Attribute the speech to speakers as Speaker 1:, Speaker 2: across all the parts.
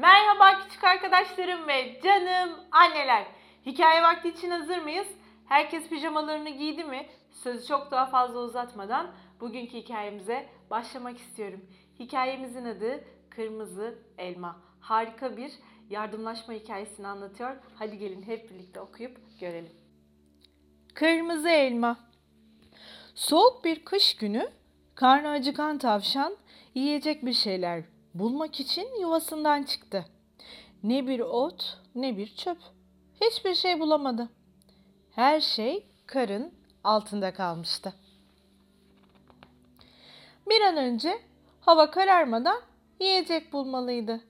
Speaker 1: Merhaba küçük arkadaşlarım ve canım anneler. Hikaye vakti için hazır mıyız? Herkes pijamalarını giydi mi? Sözü çok daha fazla uzatmadan bugünkü hikayemize başlamak istiyorum. Hikayemizin adı Kırmızı Elma. Harika bir yardımlaşma hikayesini anlatıyor. Hadi gelin hep birlikte okuyup görelim. Kırmızı Elma Soğuk bir kış günü karnı acıkan tavşan yiyecek bir şeyler bulmak için yuvasından çıktı. Ne bir ot ne bir çöp. Hiçbir şey bulamadı. Her şey karın altında kalmıştı. Bir an önce hava kararmadan yiyecek bulmalıydı.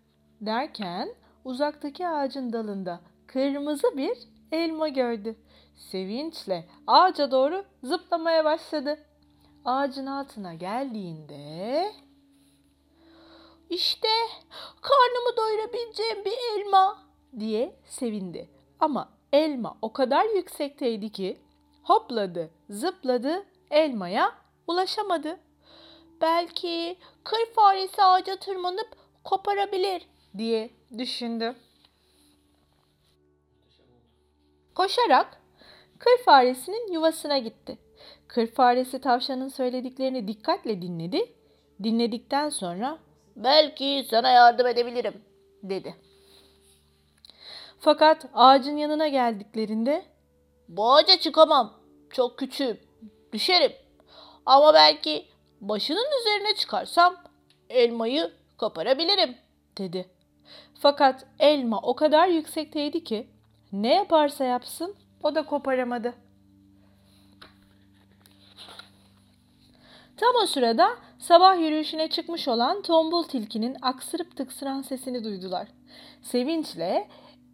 Speaker 1: Derken uzaktaki ağacın dalında kırmızı bir elma gördü. Sevinçle ağaca doğru zıplamaya başladı. Ağacın altına geldiğinde işte karnımı doyurabileceğim bir elma diye sevindi. Ama elma o kadar yüksekteydi ki hopladı, zıpladı, elmaya ulaşamadı. Belki kır faresi ağaca tırmanıp koparabilir diye düşündü. Koşarak kır faresinin yuvasına gitti. Kır faresi tavşanın söylediklerini dikkatle dinledi. Dinledikten sonra
Speaker 2: Belki sana yardım edebilirim.
Speaker 1: dedi. Fakat ağacın yanına geldiklerinde
Speaker 2: Bu ağaca çıkamam. Çok küçüğüm. Düşerim. Ama belki başının üzerine çıkarsam elmayı koparabilirim.
Speaker 1: dedi. Fakat elma o kadar yüksekteydi ki ne yaparsa yapsın o da koparamadı. Tam o sırada sabah yürüyüşüne çıkmış olan tombul tilkinin aksırıp tıksıran sesini duydular. Sevinçle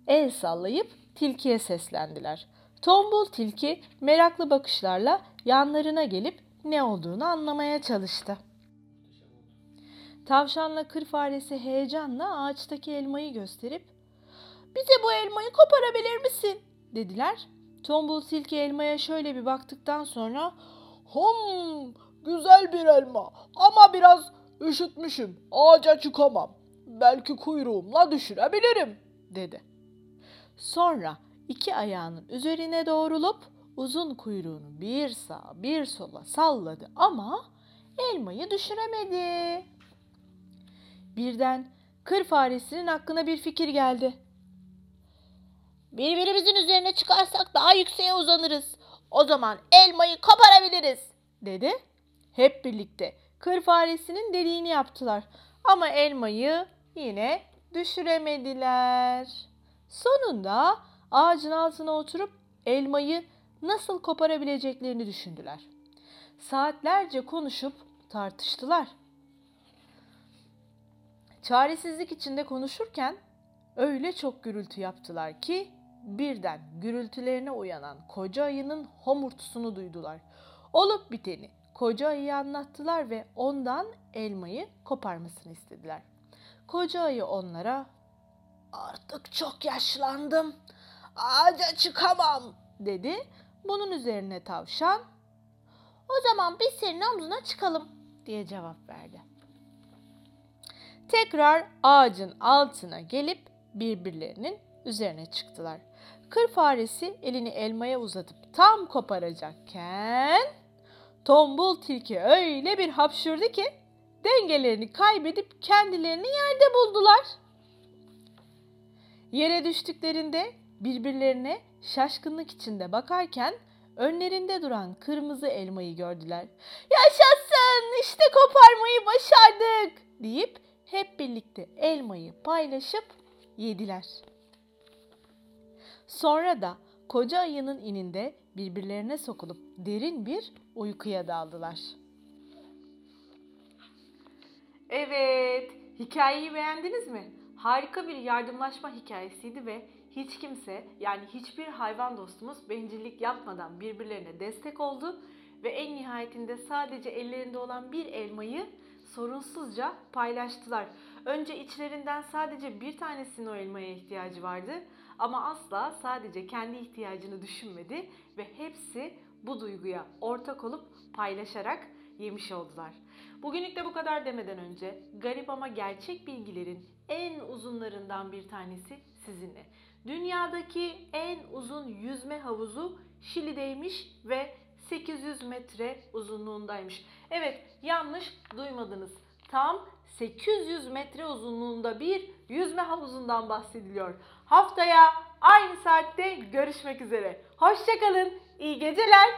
Speaker 1: el sallayıp tilkiye seslendiler. Tombul tilki meraklı bakışlarla yanlarına gelip ne olduğunu anlamaya çalıştı. Tavşanla kır faresi heyecanla ağaçtaki elmayı gösterip
Speaker 2: Bize bu elmayı koparabilir misin?
Speaker 1: dediler. Tombul tilki elmaya şöyle bir baktıktan sonra
Speaker 2: Hum, güzel bir elma ama biraz üşütmüşüm. Ağaca çıkamam. Belki kuyruğumla düşürebilirim.
Speaker 1: dedi. Sonra iki ayağının üzerine doğrulup uzun kuyruğunu bir sağa bir sola salladı ama elmayı düşüremedi. Birden kır faresinin aklına bir fikir geldi.
Speaker 2: Birbirimizin üzerine çıkarsak daha yükseğe uzanırız. O zaman elmayı koparabiliriz.
Speaker 1: dedi. Hep birlikte kır faresinin dediğini yaptılar. Ama elmayı yine düşüremediler. Sonunda ağacın altına oturup elmayı nasıl koparabileceklerini düşündüler. Saatlerce konuşup tartıştılar. Çaresizlik içinde konuşurken öyle çok gürültü yaptılar ki birden gürültülerine uyanan koca ayının homurtusunu duydular. Olup biteni koca ayıya anlattılar ve ondan elmayı koparmasını istediler. Koca ayı onlara
Speaker 2: Artık çok yaşlandım. Ağaca çıkamam.
Speaker 1: dedi. Bunun üzerine tavşan
Speaker 2: O zaman biz senin omzuna çıkalım.
Speaker 1: diye cevap verdi. Tekrar ağacın altına gelip birbirlerinin üzerine çıktılar. Kır faresi elini elmaya uzatıp tam koparacakken tombul tilki öyle bir hapşırdı ki dengelerini kaybedip kendilerini yerde buldular. Yere düştüklerinde birbirlerine şaşkınlık içinde bakarken önlerinde duran kırmızı elmayı gördüler. Yaşasın işte koparmayı başardık deyip hep birlikte elmayı paylaşıp yediler. Sonra da koca ayının ininde birbirlerine sokulup derin bir uykuya daldılar. Evet, hikayeyi beğendiniz mi? Harika bir yardımlaşma hikayesiydi ve hiç kimse yani hiçbir hayvan dostumuz bencillik yapmadan birbirlerine destek oldu ve en nihayetinde sadece ellerinde olan bir elmayı sorunsuzca paylaştılar. Önce içlerinden sadece bir tanesinin o elmaya ihtiyacı vardı ama asla sadece kendi ihtiyacını düşünmedi ve hepsi bu duyguya ortak olup paylaşarak yemiş oldular. Bugünlük de bu kadar demeden önce garip ama gerçek bilgilerin en uzunlarından bir tanesi sizinle. Dünyadaki en uzun yüzme havuzu Şili'deymiş ve 800 metre uzunluğundaymış. Evet yanlış duymadınız. Tam 800 metre uzunluğunda bir yüzme havuzundan bahsediliyor. Haftaya aynı saatte görüşmek üzere. Hoşçakalın, iyi geceler.